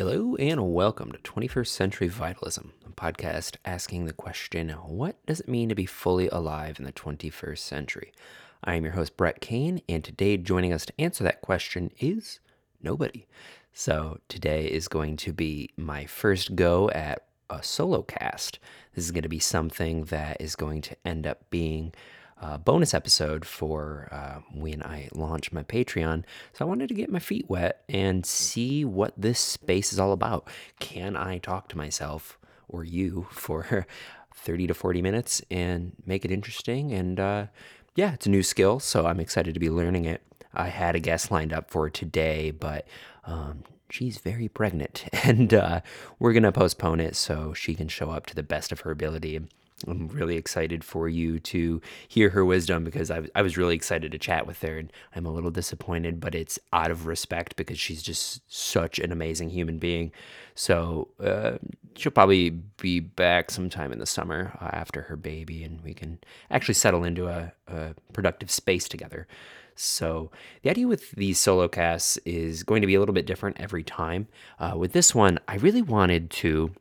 Hello and welcome to 21st Century Vitalism, a podcast asking the question what does it mean to be fully alive in the 21st century? I am your host, Brett Kane, and today joining us to answer that question is nobody. So today is going to be my first go at a solo cast. This is going to be something that is going to end up being uh, bonus episode for uh, when I launch my Patreon. So I wanted to get my feet wet and see what this space is all about. Can I talk to myself or you for 30 to 40 minutes and make it interesting? And uh, yeah, it's a new skill, so I'm excited to be learning it. I had a guest lined up for today, but um, she's very pregnant, and uh, we're gonna postpone it so she can show up to the best of her ability. I'm really excited for you to hear her wisdom because I, I was really excited to chat with her and I'm a little disappointed, but it's out of respect because she's just such an amazing human being. So uh, she'll probably be back sometime in the summer uh, after her baby and we can actually settle into a, a productive space together. So the idea with these solo casts is going to be a little bit different every time. Uh, with this one, I really wanted to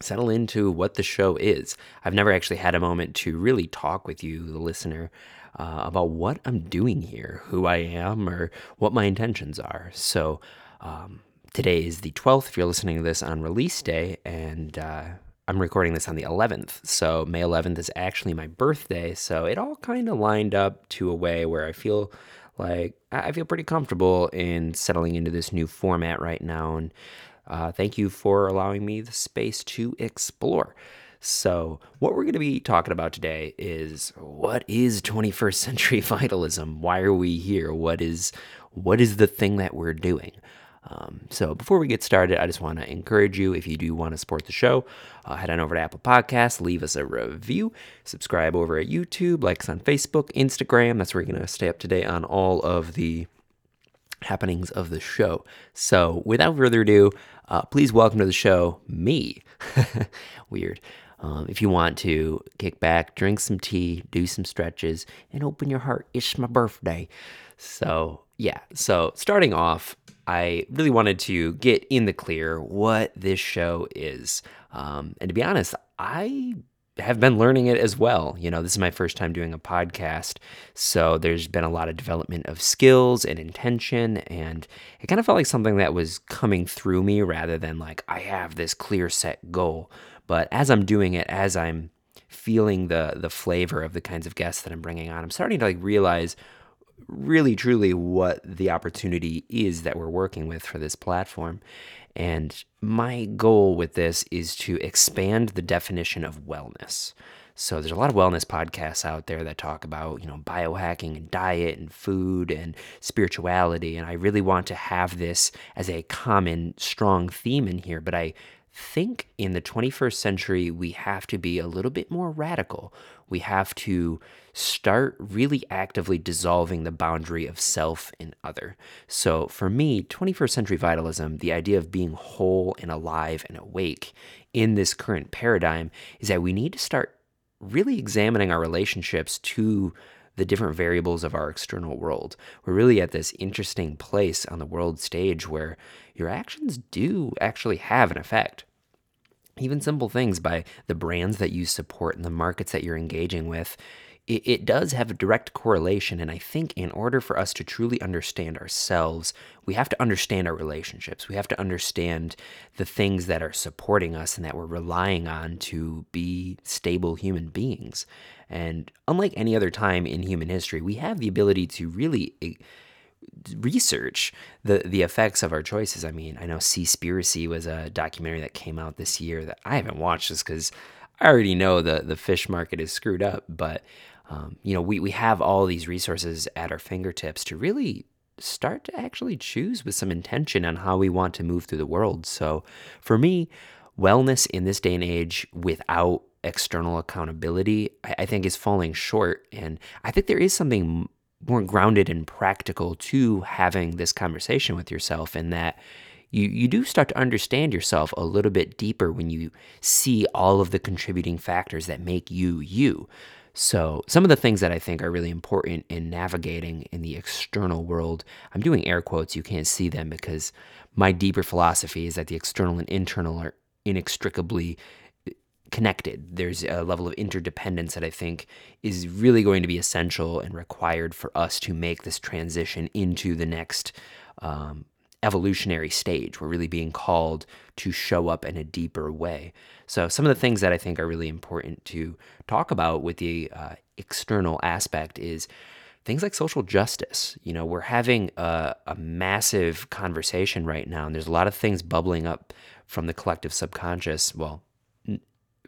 settle into what the show is. I've never actually had a moment to really talk with you, the listener, uh, about what I'm doing here, who I am, or what my intentions are. So um, today is the 12th, if you're listening to this on release day, and uh, I'm recording this on the 11th. So May 11th is actually my birthday. So it all kind of lined up to a way where I feel like I feel pretty comfortable in settling into this new format right now. And uh, thank you for allowing me the space to explore. So, what we're going to be talking about today is what is 21st century vitalism? Why are we here? What is what is the thing that we're doing? Um, so, before we get started, I just want to encourage you if you do want to support the show, uh, head on over to Apple Podcasts, leave us a review, subscribe over at YouTube, like us on Facebook, Instagram. That's where you're going to stay up to date on all of the happenings of the show. So, without further ado, uh, please welcome to the show me. Weird. Um, if you want to kick back, drink some tea, do some stretches, and open your heart, it's my birthday. So, yeah. So, starting off, I really wanted to get in the clear what this show is. Um, and to be honest, I have been learning it as well. You know, this is my first time doing a podcast. So there's been a lot of development of skills and intention. And it kind of felt like something that was coming through me rather than like, I have this clear set goal. But as I'm doing it, as I'm feeling the the flavor of the kinds of guests that I'm bringing on, I'm starting to like realize really truly what the opportunity is that we're working with for this platform. And my goal with this is to expand the definition of wellness. So there's a lot of wellness podcasts out there that talk about, you know, biohacking and diet and food and spirituality and I really want to have this as a common strong theme in here, but I think in the 21st century, we have to be a little bit more radical. We have to start really actively dissolving the boundary of self and other. So, for me, 21st century vitalism, the idea of being whole and alive and awake in this current paradigm is that we need to start really examining our relationships to the different variables of our external world. We're really at this interesting place on the world stage where your actions do actually have an effect. Even simple things by the brands that you support and the markets that you're engaging with, it, it, does have a direct correlation. And I think in order for us to truly understand ourselves, we have to understand our relationships. We have to understand the things that are supporting us and that we're relying on to be stable human beings. And unlike any other time in human history, we have the ability to really eh, research the the effects of our choices. I mean, I know Seaspiracy was a documentary that came out this year that I haven't watched just because I already know the the fish market is screwed up. But um, you know, we we have all these resources at our fingertips to really start to actually choose with some intention on how we want to move through the world. So for me, wellness in this day and age without external accountability, I, I think is falling short. And I think there is something more grounded and practical to having this conversation with yourself in that you, you do start to understand yourself a little bit deeper when you see all of the contributing factors that make you you. So, some of the things that I think are really important in navigating in the external world, I'm doing air quotes, you can't see them because my deeper philosophy is that the external and internal are inextricably connected. There's a level of interdependence that I think is really going to be essential and required for us to make this transition into the next um, evolutionary stage. We're really being called to show up in a deeper way. So, some of the things that I think are really important to talk about with the uh, external aspect is things like social justice. You know, we're having a, a, massive conversation right now, and there's a lot of things bubbling up from the collective subconscious. Well,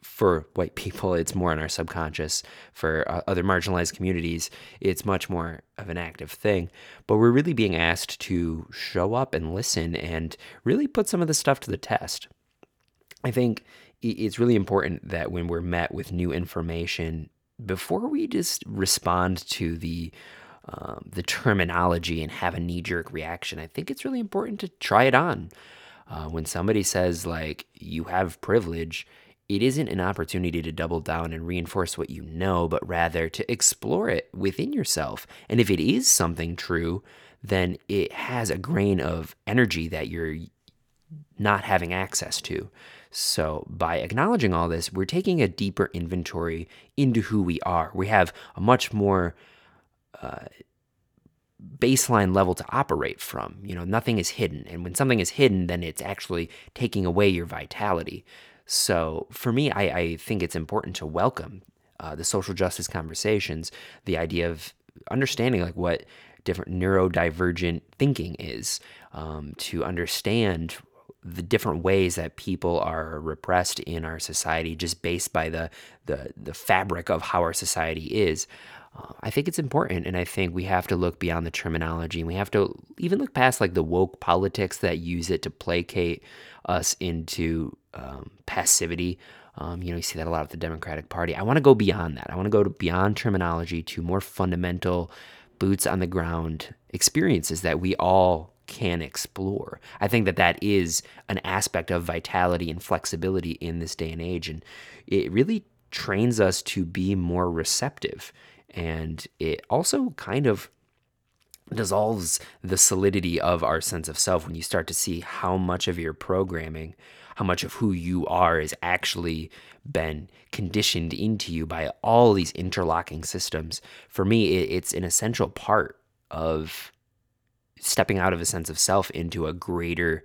for white people, it's more in our subconscious. For uh, other marginalized communities, it's much more of an active thing. But we're really being asked to show up and listen and really put some of this stuff to the test. I think it's really important that when we're met with new information, before we just respond to the um, the terminology and have a knee jerk reaction, I think it's really important to try it on. Uh, when somebody says like you have privilege, it isn't an opportunity to double down and reinforce what you know, but rather to explore it within yourself. And if it is something true, then it has a grain of energy that you're not having access to. So, by acknowledging all this, we're taking a deeper inventory into who we are. We have a much more uh, baseline level to operate from. You know, nothing is hidden. And when something is hidden, then it's actually taking away your vitality. So for me, I, I think it's important to welcome uh, the social justice conversations, the idea of understanding like what different neurodivergent thinking is, um, to understand the different ways that people are repressed in our society just based by the the, the fabric of how our society is. Uh, I think it's important, and I think we have to look beyond the terminology. And we have to even look past like the woke politics that use it to placate us into um, passivity. Um, you know, you see that a lot at the Democratic Party. I want to go beyond that. I want to go to beyond terminology to more fundamental, boots on the ground experiences that we all can explore. I think that that is an aspect of vitality and flexibility in this day and age, and it really trains us to be more receptive. And it also kind of dissolves the solidity of our sense of self when you start to see how much of your programming how much of who you are is actually been conditioned into you by all these interlocking systems. For me, it's an essential part of stepping out of a sense of self into a greater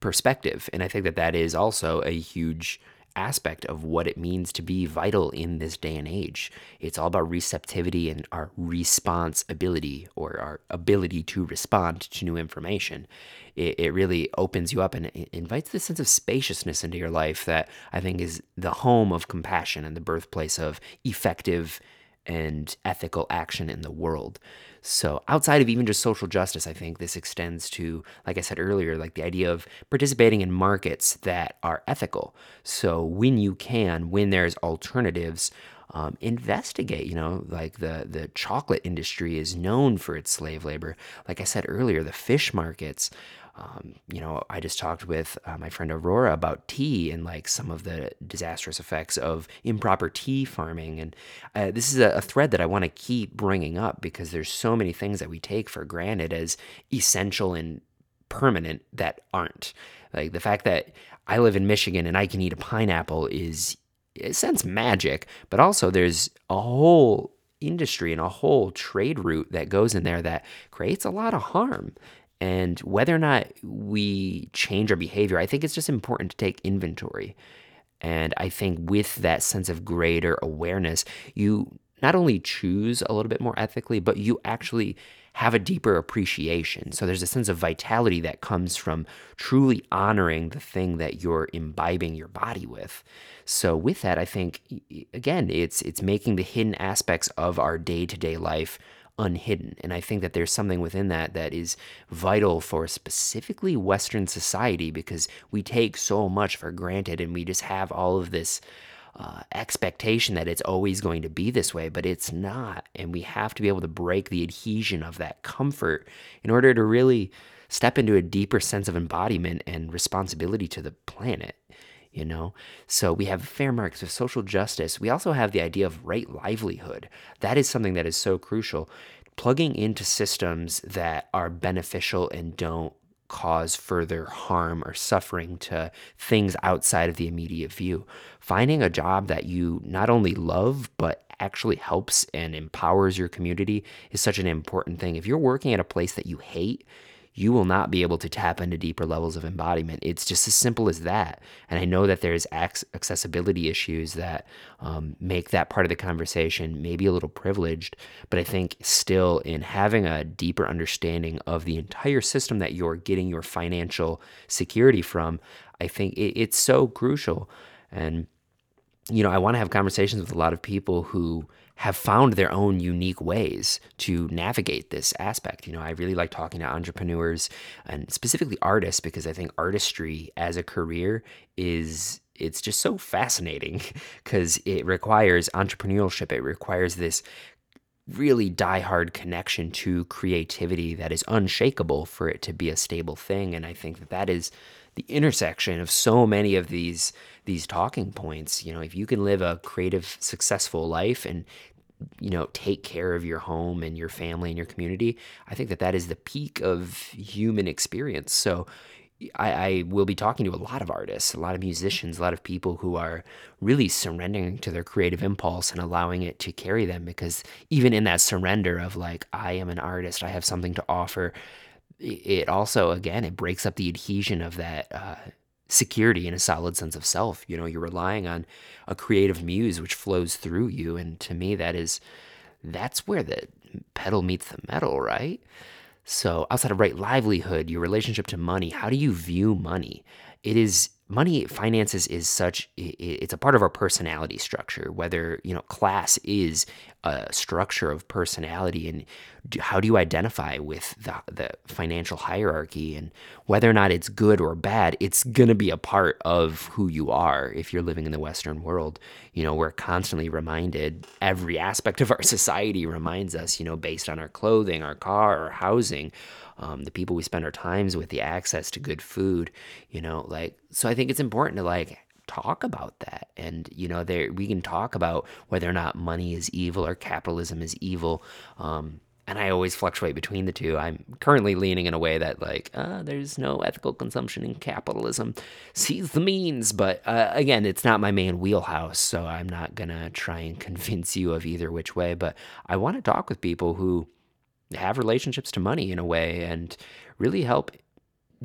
perspective. And I think that that is also a huge aspect of what it means to be vital in this day and age. It's all about receptivity and our response ability or our ability to respond to new information. It, it really opens you up and invites this sense of spaciousness into your life that I think is the home of compassion and the birthplace of effective and ethical action in the world. So, outside of even just social justice, I think this extends to, like I said earlier, like the idea of participating in markets that are ethical. So, when you can, when there's alternatives, um, investigate. You know, like the the chocolate industry is known for its slave labor. Like I said earlier, the fish markets um, you know, I just talked with uh, my friend Aurora about tea and like some of the disastrous effects of improper tea farming. And uh, this is a, a thread that I want to keep bringing up because there's so many things that we take for granted as essential and permanent that aren't. Like the fact that I live in Michigan and I can eat a pineapple is, a sense, magic, but also there's a whole industry and a whole trade route that goes in there that creates a lot of harm. And whether or not we change our behavior, I think it's just important to take inventory. And I think with that sense of greater awareness, you not only choose a little bit more ethically, but you actually have a deeper appreciation. So there's a sense of vitality that comes from truly honoring the thing that you're imbibing your body with. So with that, I think again, it's it's making the hidden aspects of our day-to-day life unhidden. And I think that there's something within that that is vital for specifically Western society because we take so much for granted and we just have all of this uh, expectation that it's always going to be this way, but it's not. And we have to be able to break the adhesion of that comfort in order to really step into a deeper sense of embodiment and responsibility to the planet. You know? So we have fair markets of social justice. We also have the idea of right livelihood. That is something that is so crucial. Plugging into systems that are beneficial and don't cause further harm or suffering to things outside of the immediate view. Finding a job that you not only love, but actually helps and empowers your community is such an important thing. If you're working at a place that you hate, you will not be able to tap into deeper levels of embodiment. It's just as simple as that. And I know that there's accessibility issues that um, make that part of the conversation maybe a little privileged, but I think still in having a deeper understanding of the entire system that you're getting your financial security from, I think it, it's so crucial. And you know, I want to have conversations with a lot of people who have found their own unique ways to navigate this aspect. You know, I really like talking to entrepreneurs and specifically artists because I think artistry as a career is it's just so fascinating because it requires entrepreneurship. It requires this really die-hard connection to creativity that is unshakable for it to be a stable thing. And I think that that is the intersection of so many of these these talking points you know if you can live a creative successful life and you know take care of your home and your family and your community i think that that is the peak of human experience so I, I, will be talking to a lot of artists, a lot of musicians, a lot of people who are really surrendering to their creative impulse and allowing it to carry them. Because even in that surrender of like, I am an artist, I have something to offer, it also again it breaks up the adhesion of that uh, security and a solid sense of self. You know you're relying on a creative muse which flows through you and to me that is that's where the pedal meets the metal right? So outside of right livelihood your relationship to money how do you view money? It is money finances is such it's a part of our personality structure whether you know class is a structure of personality and how do you identify with the, the financial hierarchy and whether or not it's good or bad it's going to be a part of who you are if you're living in the western world. You know we're constantly reminded every aspect of our society reminds us you know based on our clothing our car our housing um, the people we spend our times with, the access to good food, you know, like, so I think it's important to like talk about that. And, you know, there, we can talk about whether or not money is evil or capitalism is evil. Um, and I always fluctuate between the two. I'm currently leaning in a way that, like, uh, there's no ethical consumption in capitalism. Seize the means. But uh, again, it's not my main wheelhouse, so I'm not to try and convince you of either which way. But I want to talk with people who have relationships to money in a way and really help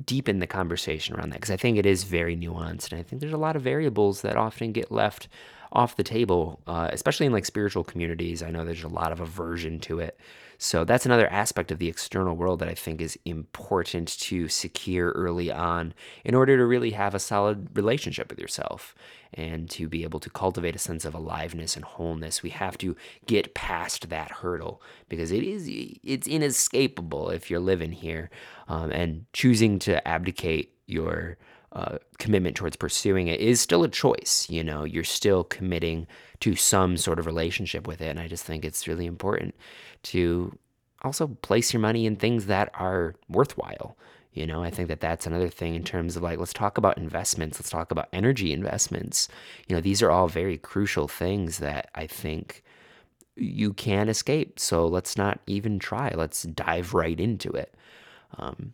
deepen the conversation around that because I think it is very nuanced and I think there's a lot of variables that often get left off the table, uh, especially in like spiritual communities. I know there's a lot of aversion to it. So that's another aspect of the external world that I think is important to secure early on in order to really have a solid relationship with yourself and to be able to cultivate a sense of aliveness and wholeness. We have to get past that hurdle because it is it's inescapable if you're living here um, and choosing to abdicate your uh, commitment towards pursuing it is still a choice. You know, you're still committing to some sort of relationship with it. And I just think it's really important to also place your money in things that are worthwhile. You know, I think that that's another thing in terms of like, let's talk about investments. Let's talk about energy investments. You know, these are all very crucial things that I think you can't escape. So let's not even try. Let's dive right into it. Um,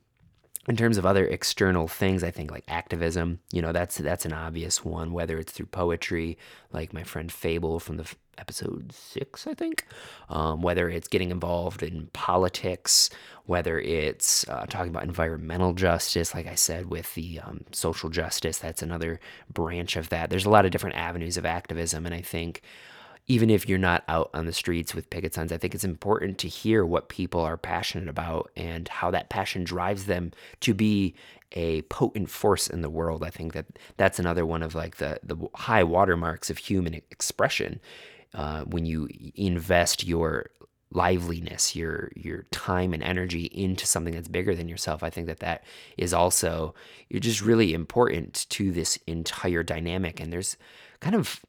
in terms of other external things i think like activism you know that's that's an obvious one whether it's through poetry like my friend fable from the episode six i think um, whether it's getting involved in politics whether it's uh, talking about environmental justice like i said with the um, social justice that's another branch of that. There's a lot of different avenues of activism and i think even if you're not out on the streets with picket signs, I think it's important to hear what people are passionate about and how that passion drives them to be a potent force in the world. I think that that's another one of like the the high watermarks of human expression. Uh, when you invest your liveliness, your your time and energy into something that's bigger than yourself, I think that that is also you're just really important to this entire dynamic. And there's kind of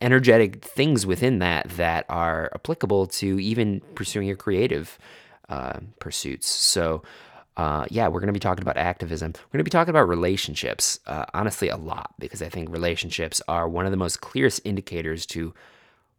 energetic things within that that are applicable to even pursuing your creative uh, pursuits. So uh, yeah, we're going to be talking about activism. We're going to be talking about relationships, uh, honestly, a lot, because I think relationships are one of the most clearest indicators to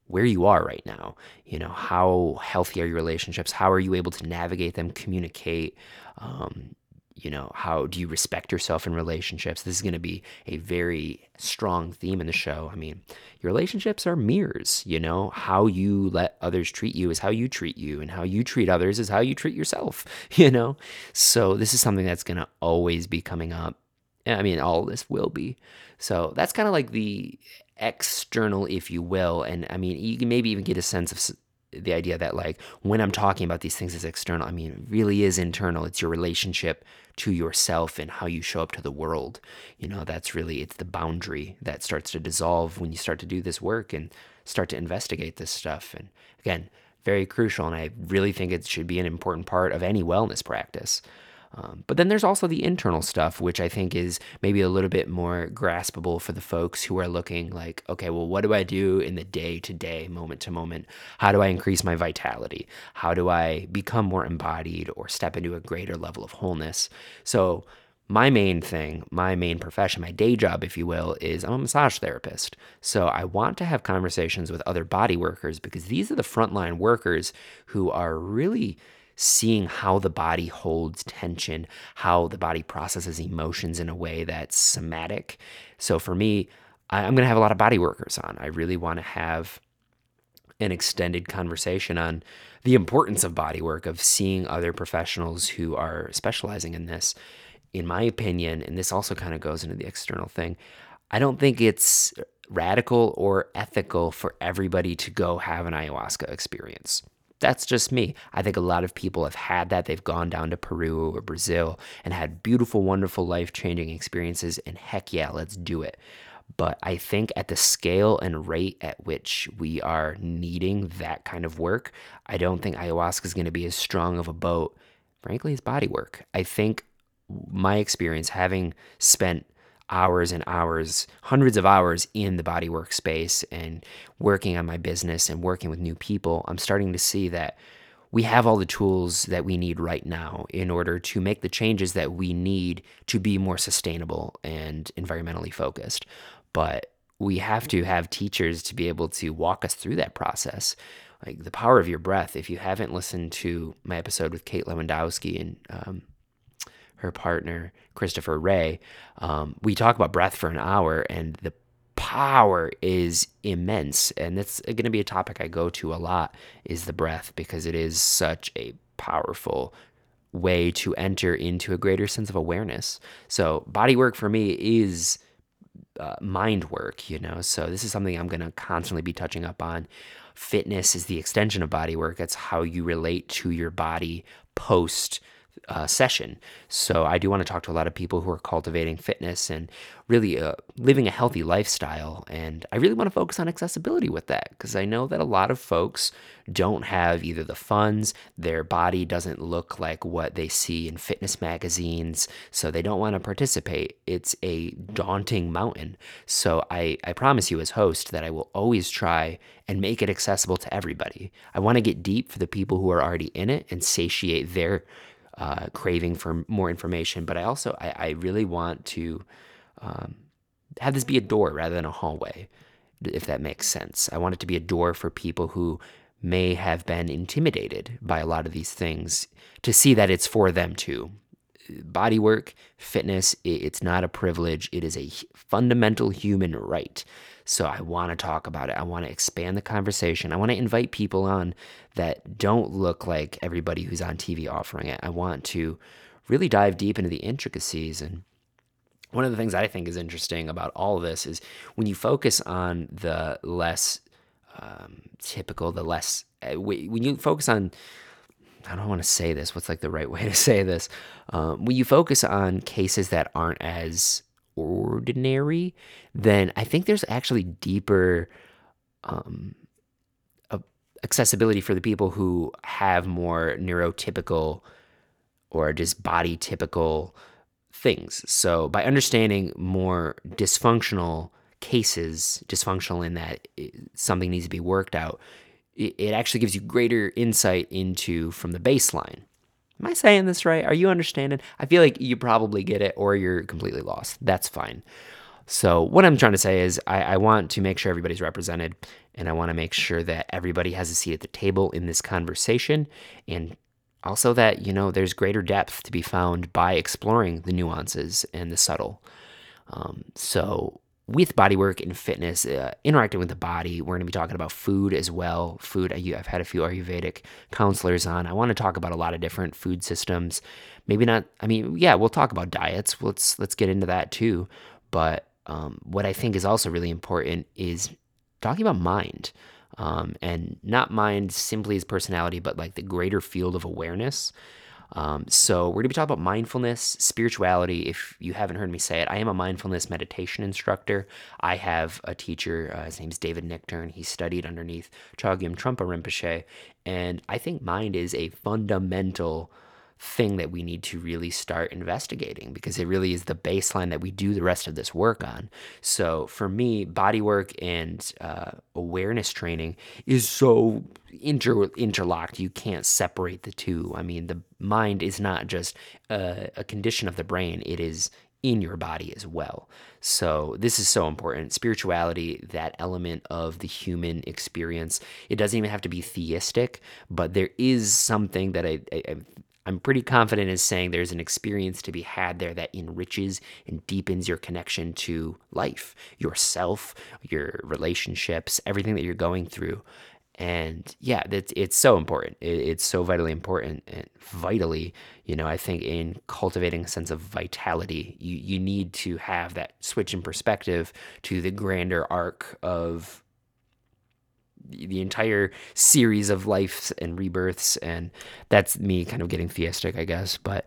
where you are right now. You know, how healthy are your relationships? How are you able to navigate them, communicate? Um, you know, how do you respect yourself in relationships? This is going to be a very strong theme in the show. I mean, your relationships are mirrors, you know, how you let others treat you is how you treat you, and how you treat others is how you treat yourself, you know? So, this is something that's going to always be coming up. I mean, all this will be. So, that's kind of like the external, if you will. And I mean, you can maybe even get a sense of the idea that like when I'm talking about these things as external, I mean, it really is internal. It's your relationship to yourself and how you show up to the world. You know, that's really it's the boundary that starts to dissolve when you start to do this work and start to investigate this stuff. And again, very crucial. And I really think it should be an important part of any wellness practice. Um, but then there's also the internal stuff, which I think is maybe a little bit more graspable for the folks who are looking like, okay, well, what do I do in the day to day, moment to moment? How do I increase my vitality? How do I become more embodied or step into a greater level of wholeness? So, my main thing, my main profession, my day job, if you will, is I'm a massage therapist. So I want to have conversations with other body workers because these are the frontline workers who are really seeing how the body holds tension, how the body processes emotions in a way that's somatic. So for me, I, am going to have a lot of body workers on. I really want to have an extended conversation on the importance of body work, of seeing other professionals who are specializing in this. In my opinion, and this also kind of goes into the external thing, I don't think it's radical or ethical for everybody to go have an ayahuasca experience that's just me. I think a lot of people have had that. They've gone down to Peru or Brazil and had beautiful, wonderful, life changing experiences. And heck yeah, let's do it. But I think at the scale and rate at which we are needing that kind of work, I don't think ayahuasca is going to be as strong of a boat, frankly, as body work. I think my experience having spent hours and hours, hundreds of hours in the bodywork space and working on my business and working with new people, I'm starting to see that we have all the tools that we need right now in order to make the changes that we need to be more sustainable and environmentally focused. But we have to have teachers to be able to walk us through that process. Like the power of your breath. If you haven't listened to my episode with Kate Lewandowski and um, her partner, Christopher Ray, um, we talk about breath for an hour, and the power is immense. And that's going to be a topic I go to a lot is the breath because it is such a powerful way to enter into a greater sense of awareness. So, body work for me is uh, mind work, you know. So, this is something I'm going to constantly be touching up on. Fitness is the extension of body work. It's how you relate to your body post uh, session. So I do want to talk to a lot of people who are cultivating fitness and really uh, living a healthy lifestyle. And I really want to focus on accessibility with that because I know that a lot of folks don't have either the funds, their body doesn't look like what they see in fitness magazines, so they don't want to participate. It's a daunting mountain. So I, I promise you, as host, that I will always try and make it accessible to everybody. I want to get deep for the people who are already in it and satiate their uh, craving for more information. But I also I, I really want to um, have this be a door rather than a hallway, if that makes sense. I want it to be a door for people who may have been intimidated by a lot of these things to see that it's for them too. Body work, fitness, it's not a privilege. It is a fundamental human right. So I want to talk about it. I want to expand the conversation. I want to invite people on that don't look like everybody who's on TV offering it. I want to really dive deep into the intricacies. And one of the things I think is interesting about all of this is when you focus on the less um, typical, the less, uh, when you focus on, I don't want to say this, what's like the right way to say this? Um, when you focus on cases that aren't as ordinary, then I think there's actually deeper um, accessibility for the people who have more neurotypical or just body typical things. So by understanding more dysfunctional cases, dysfunctional in that something needs to be worked out, it actually gives you greater insight into from the baseline Am I saying this right? Are you understanding? I feel like you probably get it or you're completely lost. That's fine. So, what I'm trying to say is, I, I want to make sure everybody's represented and I want to make sure that everybody has a seat at the table in this conversation and also that, you know, there's greater depth to be found by exploring the nuances and the subtle. Um, so, with bodywork and fitness, uh, interacting with the body, we're going to be talking about food as well. Food, I've had a few Ayurvedic counselors on. I want to talk about a lot of different food systems. Maybe not. I mean, yeah, we'll talk about diets. Let's let's get into that too. But um, what I think is also really important is talking about mind, um, and not mind simply as personality, but like the greater field of awareness. Um, so we're going to be talking about mindfulness, spirituality. If you haven't heard me say it, I am a mindfulness meditation instructor. I have a teacher. Uh, his name's David Nichtern. He studied underneath Chogyam Trungpa Rinpoche, and I think mind is a fundamental thing that we need to really start investigating because it really is the baseline that we do the rest of this work on. So for me, body work and uh, awareness training is so inter- interlocked. You can't separate the two. I mean, the mind is not just a, a condition of the brain, it is in your body as well. So, this is so important. Spirituality, that element of the human experience, it doesn't even have to be theistic, but there is something that I, I, I'm pretty confident in saying there's an experience to be had there that enriches and deepens your connection to life, yourself, your relationships, everything that you're going through. And yeah, it's, it's so important. it's so vitally important and vitally, you know, I think in cultivating a sense of vitality, you, you need to have that switch in perspective to the grander arc of the entire series of lives and rebirths and that's me kind of getting theistic i guess. But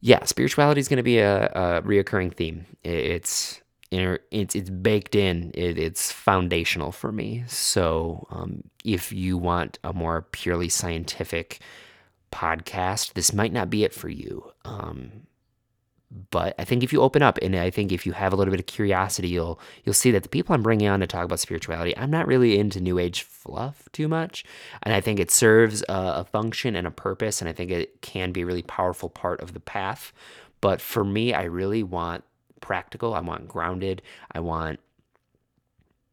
yeah spirituality is going to be a, a reoccurring theme. It's it's it's baked in. It, it's foundational for me. So um, if you want a more purely scientific podcast this might not be it for you. Um, but I think if you open up and I think if you have a little bit of curiosity, you'll you'll see that the people I'm bringing on to talk about spirituality, I'm not really into new age fluff too much, and I think it serves a, a function and a purpose, and I think it can be a really powerful part of the path. But for me, I really want practical. I want grounded. I want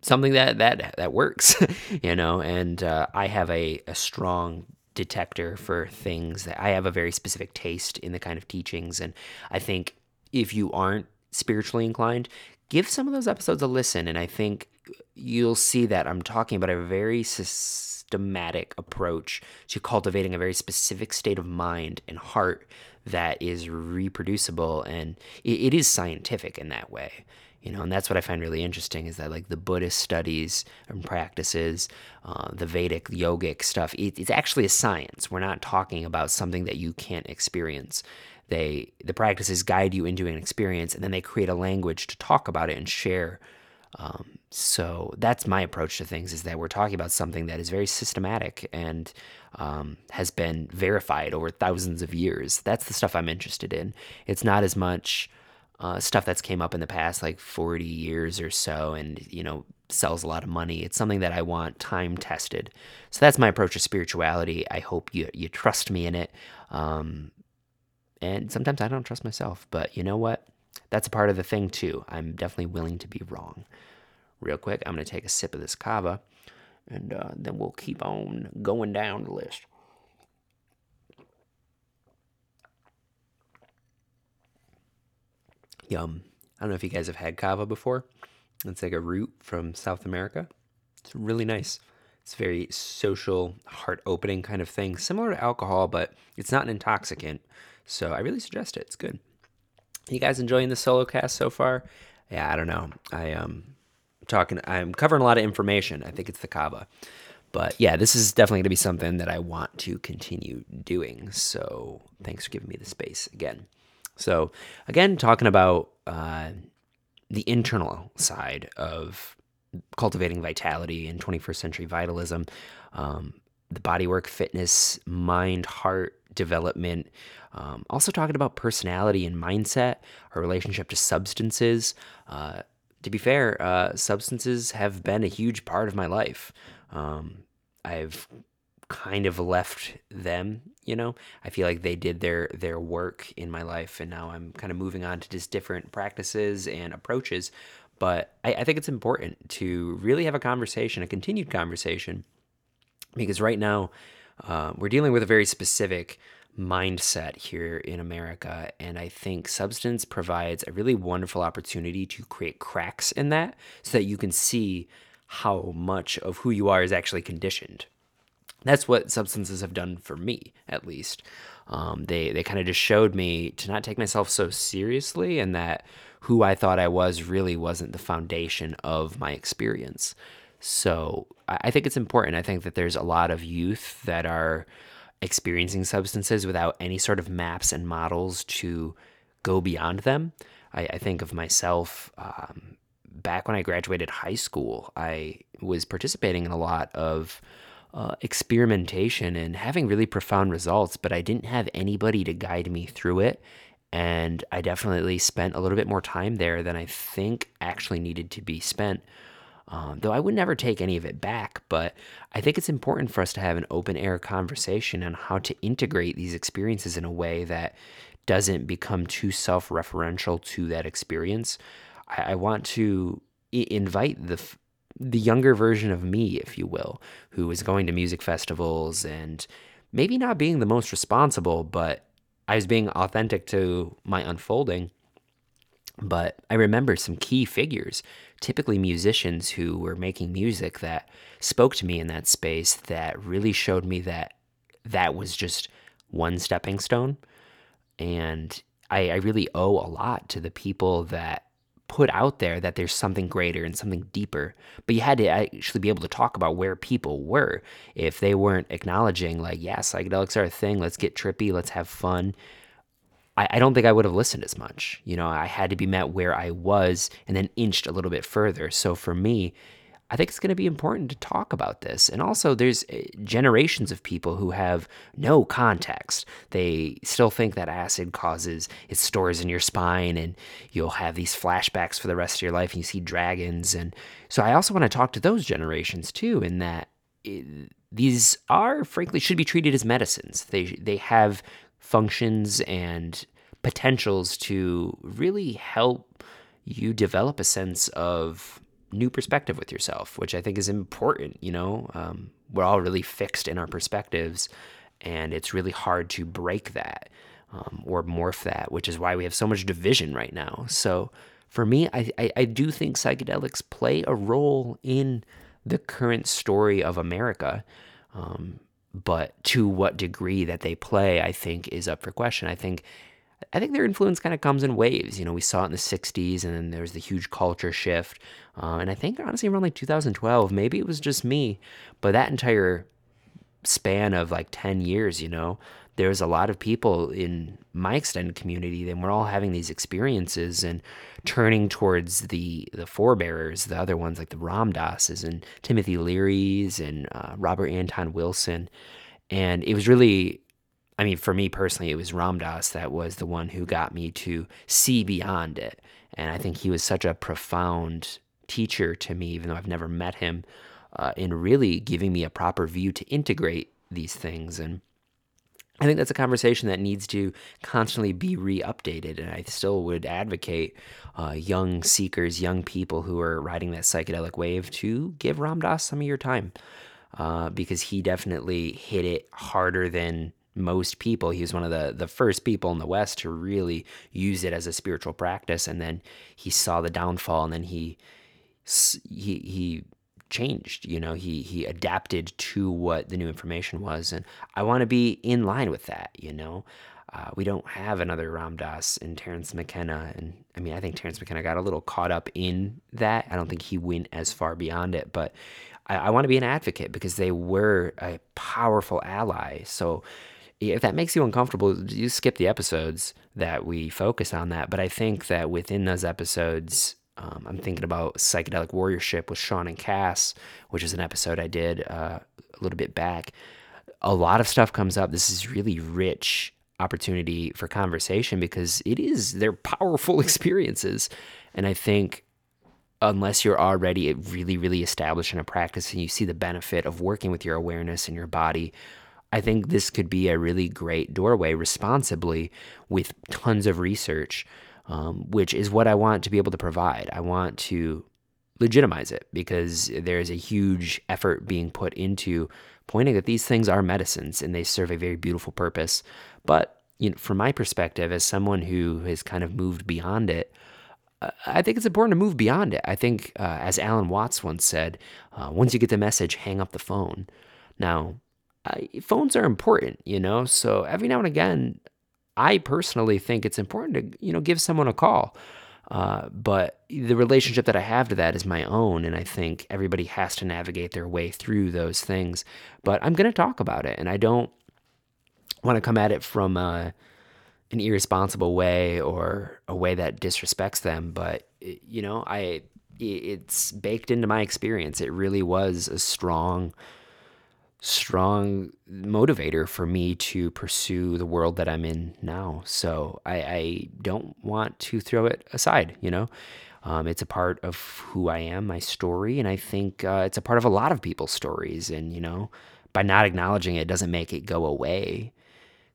something that that that works, you know. And uh, I have a a strong detector for things that I have a very specific taste in the kind of teachings. And I think if you aren't spiritually inclined, give some of those episodes a listen. And I think you'll see that I'm talking about a very systematic approach to cultivating a very specific state of mind and heart that is reproducible and it, is scientific in that way you know and that's what i find really interesting is that like the buddhist studies and practices uh, the vedic yogic stuff it, it's actually a science. We're not talking about something that you can't experience. They the practices guide you into an experience and then they create a language to talk about it and share. Um, so that's my approach to things is that we're talking about something that is very systematic and um, has been verified over thousands of years. That's the stuff i'm interested in. It's not as much uh, stuff that's came up in the past like 40 years or so and you know sells a lot of money. It's something that i want time tested. So that's my approach to spirituality. I hope you you trust me in it. Um, and sometimes i don't trust myself but you know what? That's a part of the thing too. I'm definitely willing to be wrong. Real quick i'm going to take a sip of this kava and uh, then we'll keep on going down the list Yum. I don't know if you guys have had kava before. It's like a root from South America. It's really nice. It's very social, heart opening kind of thing, similar to alcohol, but it's not an intoxicant. So I really suggest it. It's good. You guys enjoying the solo cast so far? Yeah, I don't know. I um talking I'm covering a lot of information. I think it's the kava. But yeah, this is definitely going to be something that I want to continue doing. So thanks for giving me the space again. So, again, talking about uh, the internal side of cultivating vitality in 21st century vitalism, um, the bodywork, fitness, mind, heart development. Um, also, talking about personality and mindset, our relationship to substances. Uh, to be fair, uh, substances have been a huge part of my life. Um, I've kind of left them you know i feel like they did their their work in my life and now i'm kind of moving on to just different practices and approaches but I, I think it's important to really have a conversation a continued conversation because right now uh, we're dealing with a very specific mindset here in America. And I think substance provides a really wonderful opportunity to create cracks in that so that you can see how much of who you are is actually conditioned. That's what substances have done for me, at least. Um, they they kind of just showed me to not take myself so seriously, and that who I thought I was really wasn't the foundation of my experience. So I think it's important. I think that there's a lot of youth that are experiencing substances without any sort of maps and models to go beyond them. I, I think of myself um, back when I graduated high school, I was participating in a lot of uh, experimentation and having really profound results, but I didn't have anybody to guide me through it. And I definitely spent a little bit more time there than I think actually needed to be spent um, though I would never take any of it back, but I think it's important for us to have an open air conversation on how to integrate these experiences in a way that doesn't become too self referential to that experience. I, I want to invite the the younger version of me, if you will, who was going to music festivals and maybe not being the most responsible, but I was being authentic to my unfolding. But I remember some key figures typically musicians who were making music that spoke to me in that space that really showed me that that was just one stepping stone. And I, I really owe a lot to the people that put out there that there's something greater and something deeper. But you had to actually be able to talk about where people were. If they weren't acknowledging, like, yeah, psychedelics are a thing, let's get trippy, let's have fun. I, I don't think I would have listened as much. You know, I had to be met where I was and then inched a little bit further. So for me, I think it's going to be important to talk about this. And also, there's eh, generations of people who have no context. They still think that acid causes it stores in your spine, and you'll have these flashbacks for the rest of your life, and you see dragons. And so, I also want to talk to those generations too, in that it, eh, these are, frankly, should be treated as medicines. They they have functions and potentials to really help you develop a sense of new perspective with yourself, which I think is important. You know, um, we're all really fixed in our perspectives, and it's really hard to break that um, or morph that, which is why we have so much division right now. So, for me, I, I, I do think psychedelics play a role in the current story of America. Um, but to what degree that they play, I think, is up for question. I think I think their influence kind of comes in waves. You know, we saw it in the 60s, and then there's the huge culture shift. Uh, and I think, honestly, around like 2012, maybe it was just me, but that entire span of like 10 years, you know, there was a lot of people in my extended community, and we're all having these experiences and turning towards the the forebearers, the other ones like the Ram Dasses and Timothy Leary's and uh, Robert Anton Wilson. And it was really, I mean, for me personally, it was Ram Dass that was the one who got me to see beyond it. And I think he was such a profound teacher to me, even though I've never met him, uh, in really giving me a proper view to integrate these things. And I think that's a conversation that needs to constantly be re updated. And I still would advocate uh, young seekers, young people who are riding that psychedelic wave to give Ram Dass some of your time uh, because he definitely hit it harder than most people. He was one of the, the first people in the West to really use it as a spiritual practice. And then he saw the downfall and then he, he, he changed. You know, he he adapted to what the new information was, and I want to be in line with that. You know, uh, we don't have another Ram Dass and Terence McKenna, and I mean, I think Terence McKenna got a little caught up in that. I don't think he went as far beyond it, but I, I want to be an advocate because they were a powerful ally. So. If that makes you uncomfortable, you skip the episodes that we focus on that. But I think that within those episodes, um, I'm thinking about psychedelic warriorship with Sean and Cass, which is an episode I did uh, a little bit back. A lot of stuff comes up. This is really rich opportunity for conversation because it is they're powerful experiences, and I think unless you're already really, really established in a practice and you see the benefit of working with your awareness and your body, I think this could be a really great doorway responsibly with tons of research, um, which is what I want to be able to provide. I want to legitimize it because there's a huge effort being put into pointing that these things are medicines and they serve a very beautiful purpose. But you know, from my perspective, as someone who has kind of moved beyond it, I think it's important to move beyond it. I think, uh, as Alan Watts once said, uh, once you get the message, hang up the phone. Now, I, phones are important, you know, so every now and again, I personally think it's important to, you know, give someone a call. Uh, but the relationship that I have to that is my own, and I think everybody has to navigate their way through those things. But I'm going to talk about it, and I don't want to come at it from uh, an irresponsible way or a way that disrespects them. But you know, I it's baked into my experience. It really was a strong strong motivator for me to pursue the world that I'm in now. So I, I don't want to throw it aside, you know? Um, it's a part of who I am, my story, and I think uh, it's a part of a lot of people's stories. And, you know, by not acknowledging it doesn't make it go away.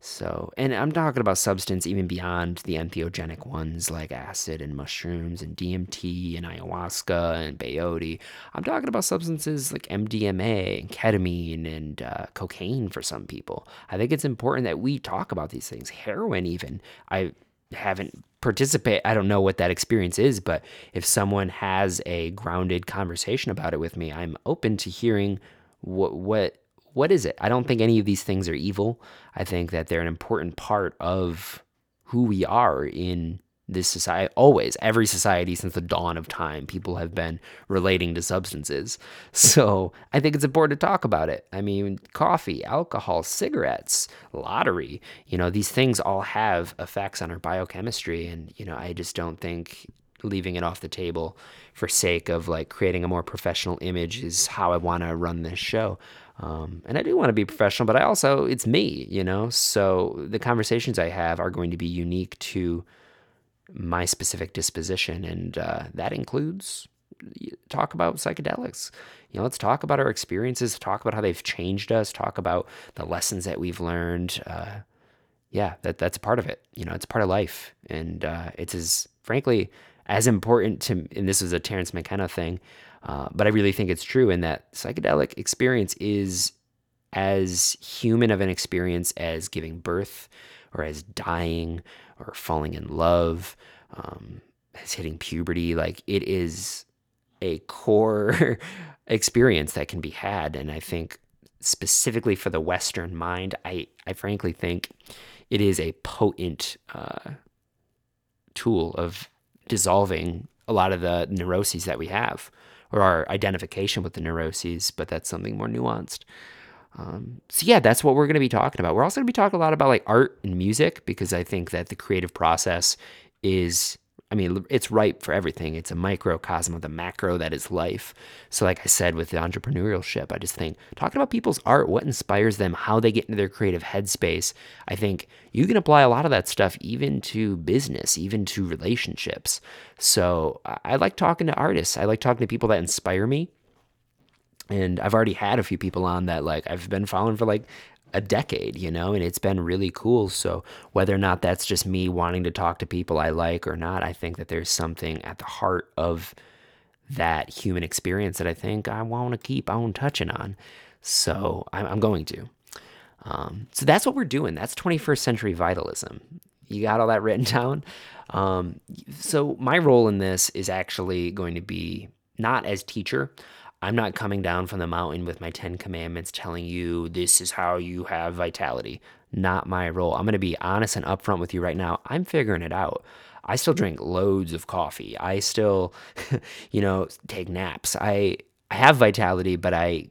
So, and I'm talking about substance even beyond the entheogenic ones like acid and mushrooms and DMT and ayahuasca and peyote. I'm talking about substances like MDMA and ketamine and uh, cocaine for some people. I think it's important that we talk about these things. Heroin, even. I haven't participate i don't know what that experience is but if someone has a grounded conversation about it with me i'm open to hearing what what what is it? I don't think any of these things are evil. I think that they're an important part of who we are in this society. Always, every society since the dawn of time, people have been relating to substances. So I think it's important to talk about it. I mean, coffee, alcohol, cigarettes, lottery, you know, these things all have effects on our biochemistry. And, you know, I just don't think leaving it off the table for sake of like creating a more professional image is how I want to run this show. Um, and I do want to be professional, but I also, it's me, you know? So the conversations I have are going to be unique to my specific disposition. And uh, that includes talk about psychedelics. You know, let's talk about our experiences, talk about how they've changed us, talk about the lessons that we've learned. Uh, yeah, that that's a part of it. You know, it's part of life, and uh, it's as frankly as important to. And this is a Terence McKenna thing. Uh, but I really think it's true in that psychedelic experience is as human of an experience as giving birth or as dying or falling in love, um, as hitting puberty. Like it is a core experience that can be had. And I think specifically for the Western mind, I, I frankly think it is a potent uh, tool of dissolving a lot of the neuroses that we have or our identification with the neuroses, but that's something more nuanced. Um, so yeah, that's what we're going to be talking about. We're also going to be talking a lot about like art and music because I think that the creative process is I mean, it's ripe for everything. It's a microcosm of the macro that is life. So, like I said, with the entrepreneurship, I just think talking about people's art, what inspires them, how they get into their creative headspace, I think you can apply a lot of that stuff even to business, even to relationships. So, I like talking to artists. I like talking to people that inspire me. And I've already had a few people on that, like, I've been following for like a decade, you know, and it's been really cool. So, whether or not that's just me wanting to talk to people I like or not, I think that there's something at the heart of that human experience that I think I want to keep on touching on. So, I'm, going to. Um, so, that's what we're doing. That's 21st century vitalism. You got all that written down? Um, so, my role in this is actually going to be not as teacher. I'm not coming down from the mountain with my 10 commandments telling you this is how you have vitality. Not my role. I'm going to be honest and upfront with you right now. I'm figuring it out. I still drink loads of coffee. I still, you know, take naps. I I have vitality, but I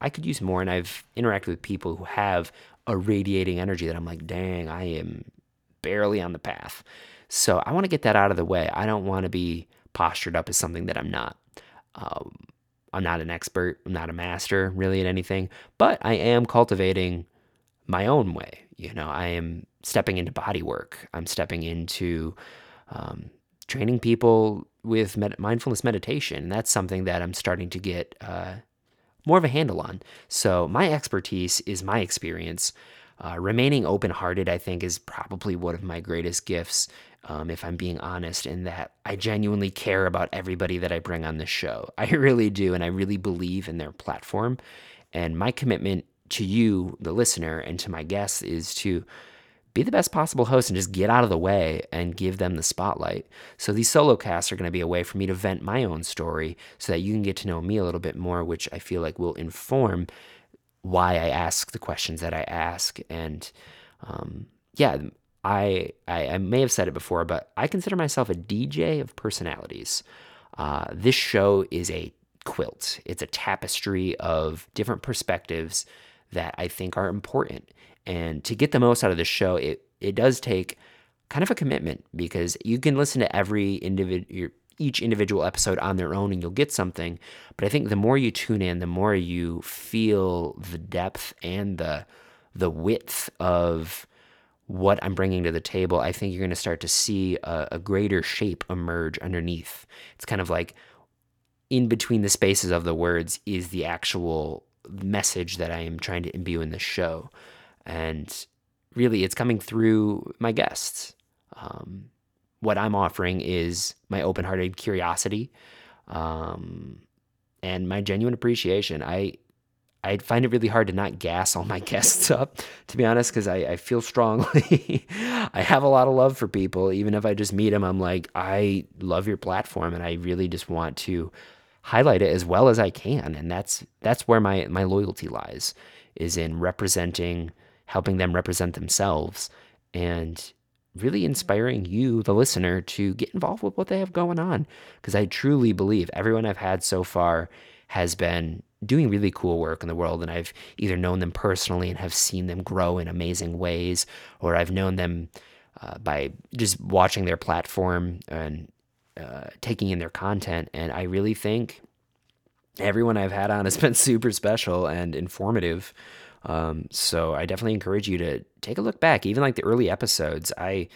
I could use more and I've interacted with people who have a radiating energy that I'm like, "Dang, I am barely on the path." So, I want to get that out of the way. I don't want to be postured up as something that I'm not. Um, I'm not an expert, I'm not a master really at anything, but I am cultivating my own way. You know, I am stepping into body work, I'm stepping into um, training people with med- mindfulness meditation. That's something that I'm starting to get uh, more of a handle on. So, my expertise is my experience. Uh, remaining open hearted, I think, is probably one of my greatest gifts, um, if I'm being honest, in that I genuinely care about everybody that I bring on this show. I really do, and I really believe in their platform. And my commitment to you, the listener, and to my guests is to be the best possible host and just get out of the way and give them the spotlight. So these solo casts are going to be a way for me to vent my own story so that you can get to know me a little bit more, which I feel like will inform why I ask the questions that I ask. And um, yeah, I, I, I may have said it before, but I consider myself a DJ of personalities. Uh, this show is a quilt. It's a tapestry of different perspectives that I think are important. And to get the most out of the show, it it does take kind of a commitment because you can listen to every individual each individual episode on their own and you'll get something. But I think the more you tune in, the more you feel the depth and the the width of what I'm bringing to the table. I think you're going to start to see a, a greater shape emerge underneath. It's kind of like in between the spaces of the words is the actual message that I am trying to imbue in the show. And really, it's coming through my guests. Um, what I'm offering is my open hearted curiosity um, and my genuine appreciation. I I find it really hard to not gas all my guests up, to be honest, because I, I, feel strongly. I have a lot of love for people. Even if I just meet them, I'm like, I love your platform, and I really just want to highlight it as well as I can. And that's that's where my my loyalty lies, is in representing, helping them represent themselves, and really inspiring you, the listener, to get involved with what they have going on. Because I truly believe everyone I've had so far has been doing really cool work in the world. And I've either known them personally and have seen them grow in amazing ways, or I've known them uh, by just watching their platform and uh, taking in their content. And I really think everyone I've had on has been super special and informative. Um, so I definitely encourage you to take a look back, even like the early episodes. I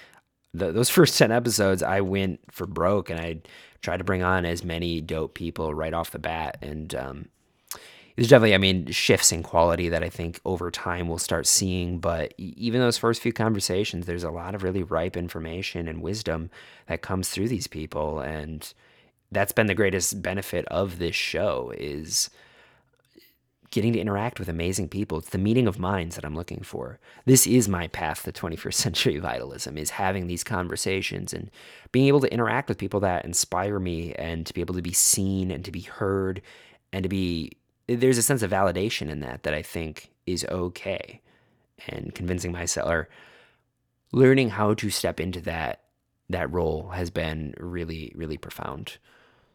the, those first 10 episodes i went for broke and i tried to bring on as many dope people right off the bat and um, there's definitely, I mean, shifts in quality that I think over time we'll start seeing. But even those first few conversations, there's a lot of really ripe information and wisdom that comes through these people. And that's been the greatest benefit of this show is getting to interact with amazing people. It's the meeting of minds that I'm looking for. This is my path to 21st century vitalism is having these conversations and being able to interact with people that inspire me and to be able to be seen and to be heard and to be there's a sense of validation in that that I think is okay. And convincing myself or learning how to step into that that role has been really really profound.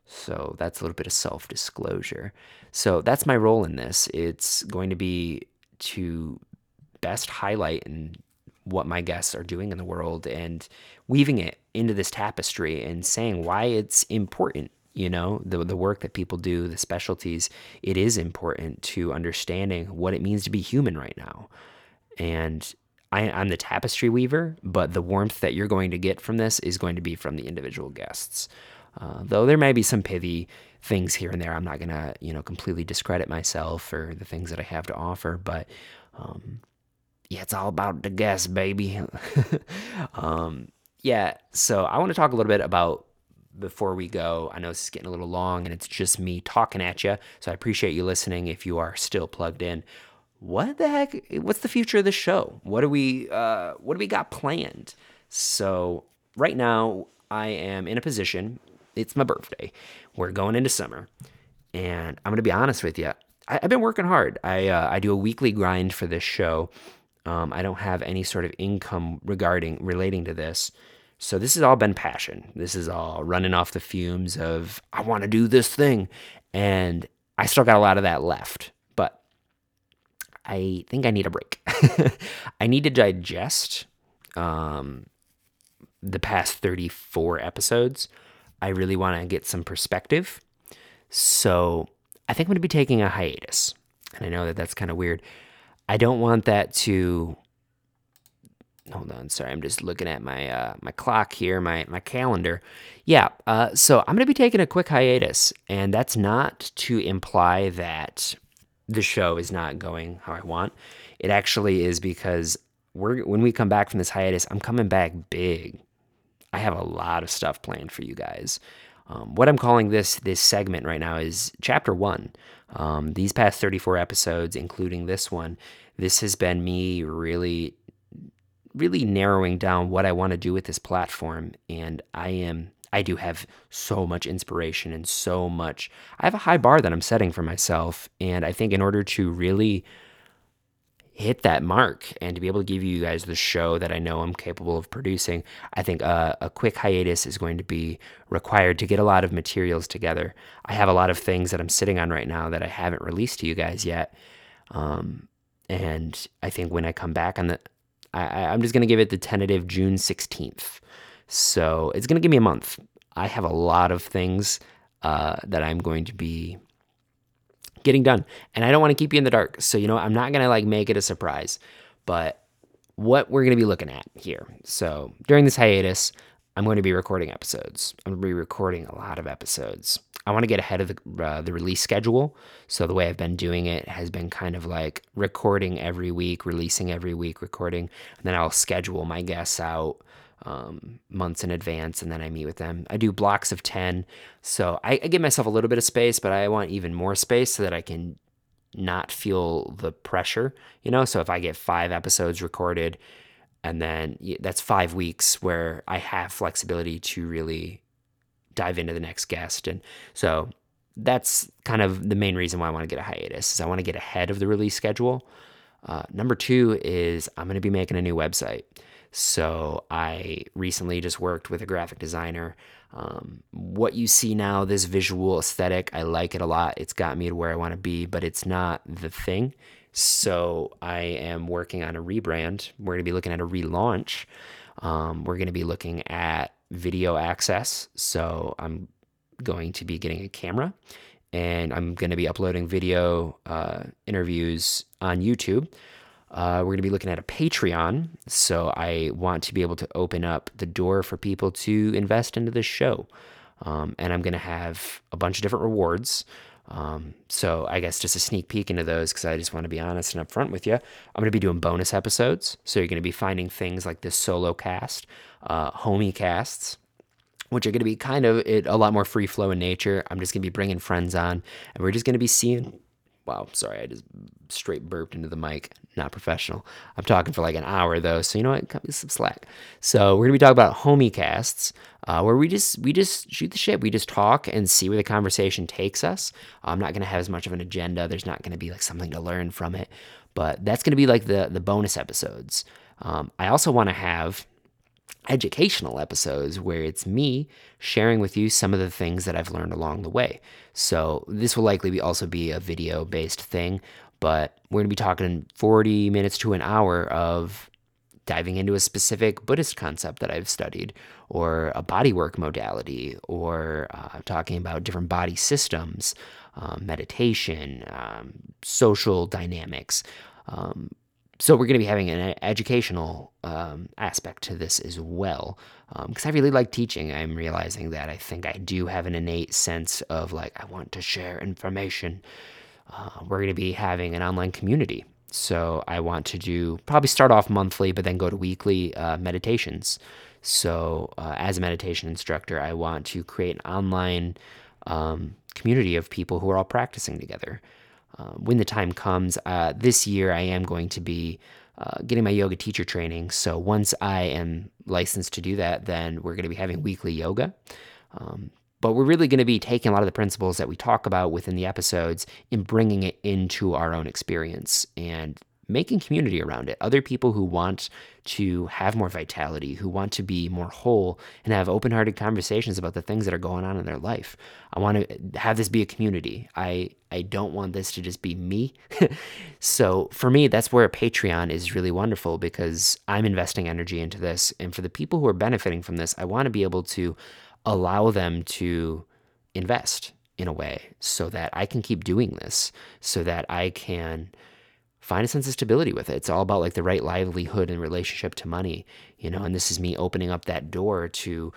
So that's a little bit of self-disclosure. So that's my role in this. It's going to be to best highlight and what my guests are doing in the world and weaving it into this tapestry and saying why it's important you know the the work that people do the specialties it is important to understanding what it means to be human right now and I, I'm the tapestry weaver, but the warmth that you're going to get from this is going to be from the individual guests. Uh, though there may be some pithy things here and there, I'm not gonna you know completely discredit myself or the things that I have to offer. But um, yeah, it's all about the guests, baby. um, yeah, so I want to talk a little bit about before we go, I know this is getting a little long and it's just me talking at you. So I appreciate you listening if you are still plugged in. What the heck? What's the future of the show? What do we uh, what do we got planned? So right now I am in a position. It's my birthday. We're going into summer, and I'm gonna be honest with you. I, have been working hard. I uh, I do a weekly grind for this show. Um, I don't have any sort of income regarding relating to this. So this has all been passion. This is all running off the fumes of I want to do this thing, and I still got a lot of that left. But I think I need a break. I need to digest um, the past 34 episodes. I really want to get some perspective. So I think I'm going to be taking a hiatus. And I know that that's kind of weird. I don't want that to hold on, sorry, I'm just looking at my uh, my clock here, my my calendar. Yeah, uh, so I'm gonna be taking a quick hiatus, and that's not to imply that the show is not going how I want. It actually is because we're when we come back from this hiatus, I'm coming back big. I have a lot of stuff planned for you guys. Um, what I'm calling this this segment right now is chapter one. Um, these past 34 episodes, including this one, this has been me really, really narrowing down what I want to do with this platform, and I am. I do have so much inspiration and so much. I have a high bar that I'm setting for myself. And I think in order to really hit that mark and to be able to give you guys the show that I know I'm capable of producing, I think uh, a quick hiatus is going to be required to get a lot of materials together. I have a lot of things that I'm sitting on right now that I haven't released to you guys yet. Um, and I think when I come back on the, I, I'm just going to give it the tentative June 16th. So it's going to give me a month. I have a lot of things uh, that I'm going to be getting done. And I don't want to keep you in the dark. So, you know, I'm not going to like make it a surprise. But what we're going to be looking at here. So, during this hiatus, I'm going to be recording episodes. I'm going to be recording a lot of episodes. I want to get ahead of the, uh, the release schedule. So, the way I've been doing it has been kind of like recording every week, releasing every week, recording, and then I'll schedule my guests out um, months in advance, and then I meet with them. I do blocks of 10. So I, I give myself a little bit of space, but I want even more space so that I can not feel the pressure, you know? So if I get five episodes recorded, and then that's five weeks where I have flexibility to really dive into the next guest. And so that's kind of the main reason why I want to get a hiatus is I want to get ahead of the release schedule. Uh, number two is I'm going to be making a new website. So I recently just worked with a graphic designer. Um, what you see now, this visual aesthetic, I like it a lot. It's got me to where I want to be, but it's not the thing. So I am working on a rebrand. We're going to be looking at a relaunch. Um, we're going to be looking at video access. So I'm going to be getting a camera and I'm going to be uploading video uh, interviews on YouTube. Uh, we're going to be looking at a Patreon. So I want to be able to open up the door for people to invest into this show. Um, and I'm going to have a bunch of different rewards. Um, so I guess just a sneak peek into those because I just want to be honest and upfront with you. I'm going to be doing bonus episodes. So you're going to be finding things like this solo cast, uh, homie casts, which are going to be kind of it, a lot more free flow in nature. I'm just going to be bringing friends on and we're just going to be seeing Wow, sorry, I just straight burped into the mic. Not professional. I'm talking for like an hour though, so you know what? Cut me some slack. So we're gonna be talking about homie casts, uh, where we just we just shoot the shit. We just talk and see where the conversation takes us. I'm not gonna have as much of an agenda. There's not gonna be like something to learn from it, but that's gonna be like the the bonus episodes. Um, I also want to have educational episodes where it's me sharing with you some of the things that I've learned along the way. So this will likely be also be a video based thing, but we're going to be talking 40 minutes to an hour of diving into a specific Buddhist concept that I've studied, or a bodywork modality, or uh, talking about different body systems, um, meditation, um, social dynamics. Um, so we're going to be having an educational um, aspect to this as well because um, I really like teaching. I'm realizing that I think I do have an innate sense of like I want to share information. Uh, we're going to be having an online community, so I want to do probably start off monthly, but then go to weekly uh, meditations. So uh, as a meditation instructor, I want to create an online um, community of people who are all practicing together. Uh, when the time comes, uh, this year I am going to be uh, getting my yoga teacher training. So once I am licensed to do that, then we're going to be having weekly yoga. Um, but we're really going to be taking a lot of the principles that we talk about within the episodes and bringing it into our own experience and making community around it. Other people who want to have more vitality, who want to be more whole and have open hearted conversations about the things that are going on in their life. I want to have this be a community. I, I don't want this to just be me. so for me, that's where Patreon is really wonderful because I'm investing energy into this. And for the people who are benefiting from this, I want to be able to allow them to invest in a way so that I can keep doing this, so that I can find a sense of stability with it. It's all about like the right livelihood and relationship to money, you know, and this is me opening up that door to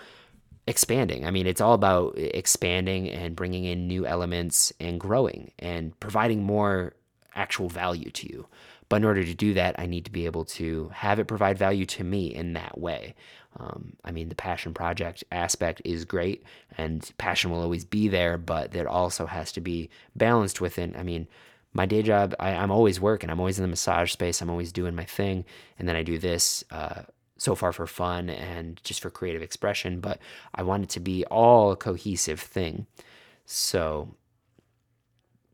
expanding. I mean, it's all about expanding and bringing in new elements and growing and providing more actual value to you. But in order to do that, I need to be able to have it provide value to me in that way. Um, I mean, the passion project aspect is great, and passion will always be there, but it also has to be balanced within. I mean, my day job, I, am always working. I'm always in the massage space. I'm always doing my thing, and then I do this. Uh, so far for fun and just for creative expression, but I want it to be all a cohesive thing. So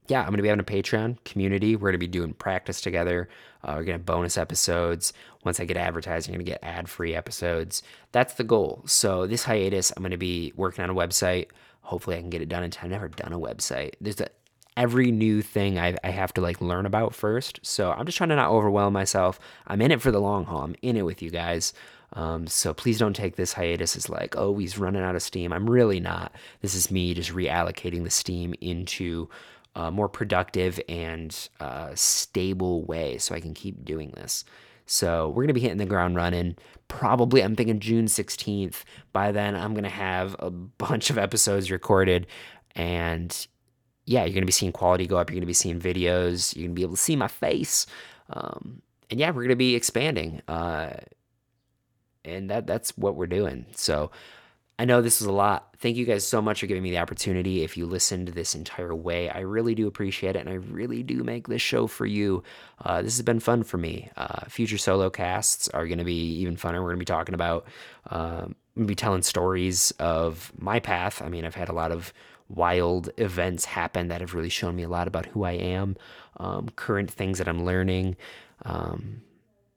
yeah, I'm going to be having a Patreon community. We're going to be doing practice together. Uh, we're going to have bonus episodes. Once I get advertising, I'm going to get ad free episodes. That's the goal. So, this hiatus, I'm going to be working on a website. Hopefully, I can get it done in time. I've never done a website. There's a, every new thing I, I have to like learn about first. So, I'm just trying to not overwhelm myself. I'm in it for the long haul. I'm in it with you guys. Um, so please don't take this hiatus as like, oh, he's running out of steam. I'm really not. This is me just reallocating the steam into a more productive and uh, stable way so I can keep doing this. So we're to be hitting the ground running. Probably, I'm thinking June 16th. By then, I'm to have a bunch of episodes recorded. And yeah, you're going to be seeing quality go up. You're going to be seeing videos. You're going to be able to see my face. Um, and yeah, we're going to be expanding. Uh, and that that's what we're doing. So I know this was a lot. Thank you guys so much for giving me the opportunity. If you listened this entire way, I really do appreciate it. And I really do make this show for you. Uh, this has been fun for me. Uh, future solo casts are going to be even funner. We're going to be talking about, um, be telling stories of my path. I mean, I've had a lot of wild events happen that have really shown me a lot about who I am, um, current things that I'm learning. Um,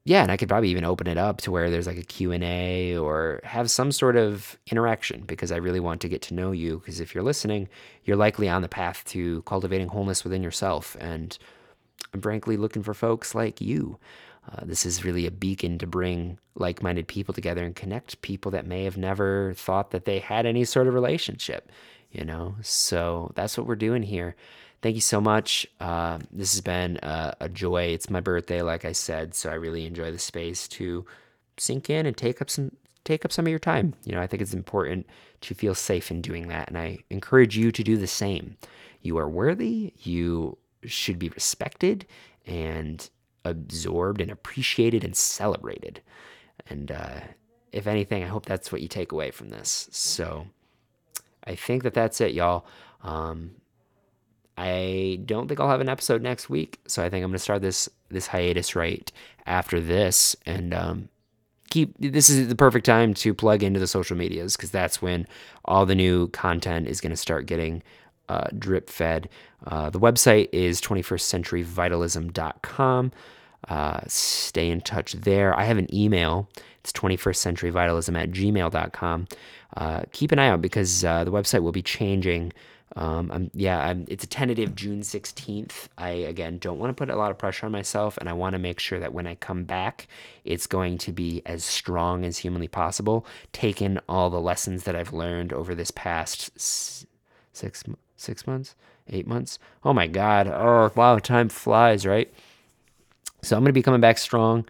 yeah, and I could probably even open it up to where there's like a Q&A or have some sort of interaction because I really want to get to know you because if you're listening, you're likely on the path to cultivating wholeness within yourself and I'm frankly looking for folks like you. Uh, this is really a beacon to bring like minded people together and connect people that may have never thought that they had any sort of relationship, you know? So that's what we're doing here thank you so much. Uh, this has been a, a, joy. It's my birthday, like I said, so I really enjoy the space to sink in and take up some take up some of your time. You know, I think it's important to feel safe in doing that, and I encourage you to do the same. You are worthy. You should be respected and absorbed and appreciated and celebrated. And uh, if anything, I hope that's what you take away from this. So I think that that's it, y'all. Um, I don't think I'll have an episode next week, so I think I'm gonna start this this hiatus right after this, and um, keep. This is the perfect time to plug into the social medias because that's when all the new content is gonna start getting uh, drip fed. Uh, the website is 21stcenturyvitalism.com. Uh, stay in touch there. I have an email. It's 21stcenturyvitalism at gmail.com. Uh, keep an eye out because uh, the website will be changing um, I'm, yeah, I'm, it's a tentative June 16th. I, again, don't want to put a lot of pressure on myself, and I want to make sure that when I come back, it's going to be as strong as humanly possible, taking all the lessons that I've learned over this past six, six months, eight months. Oh my God. Oh, wow, time flies, right? So I'm going to be coming back strong,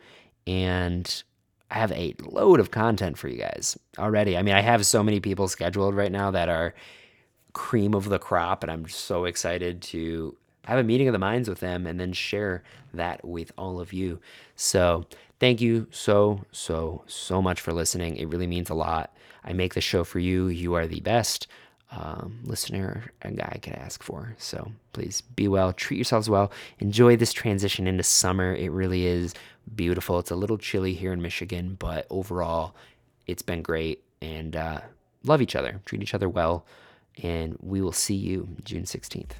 and I have a load of content for you guys already. I mean, I have so many people scheduled right now that are cream of the crop, and I'm so excited to have a meeting of the minds with them and then share that with all of you. So, thank you so, so, so much for listening. It really means a lot. I make the show for you. You are the best um, listener a guy could ask for. So, please be well, treat yourselves well, enjoy this transition into summer. It really is beautiful. It's a little chilly here in Michigan, but overall, it's been great. And uh, love each other, treat each other well and we will see you June 16th.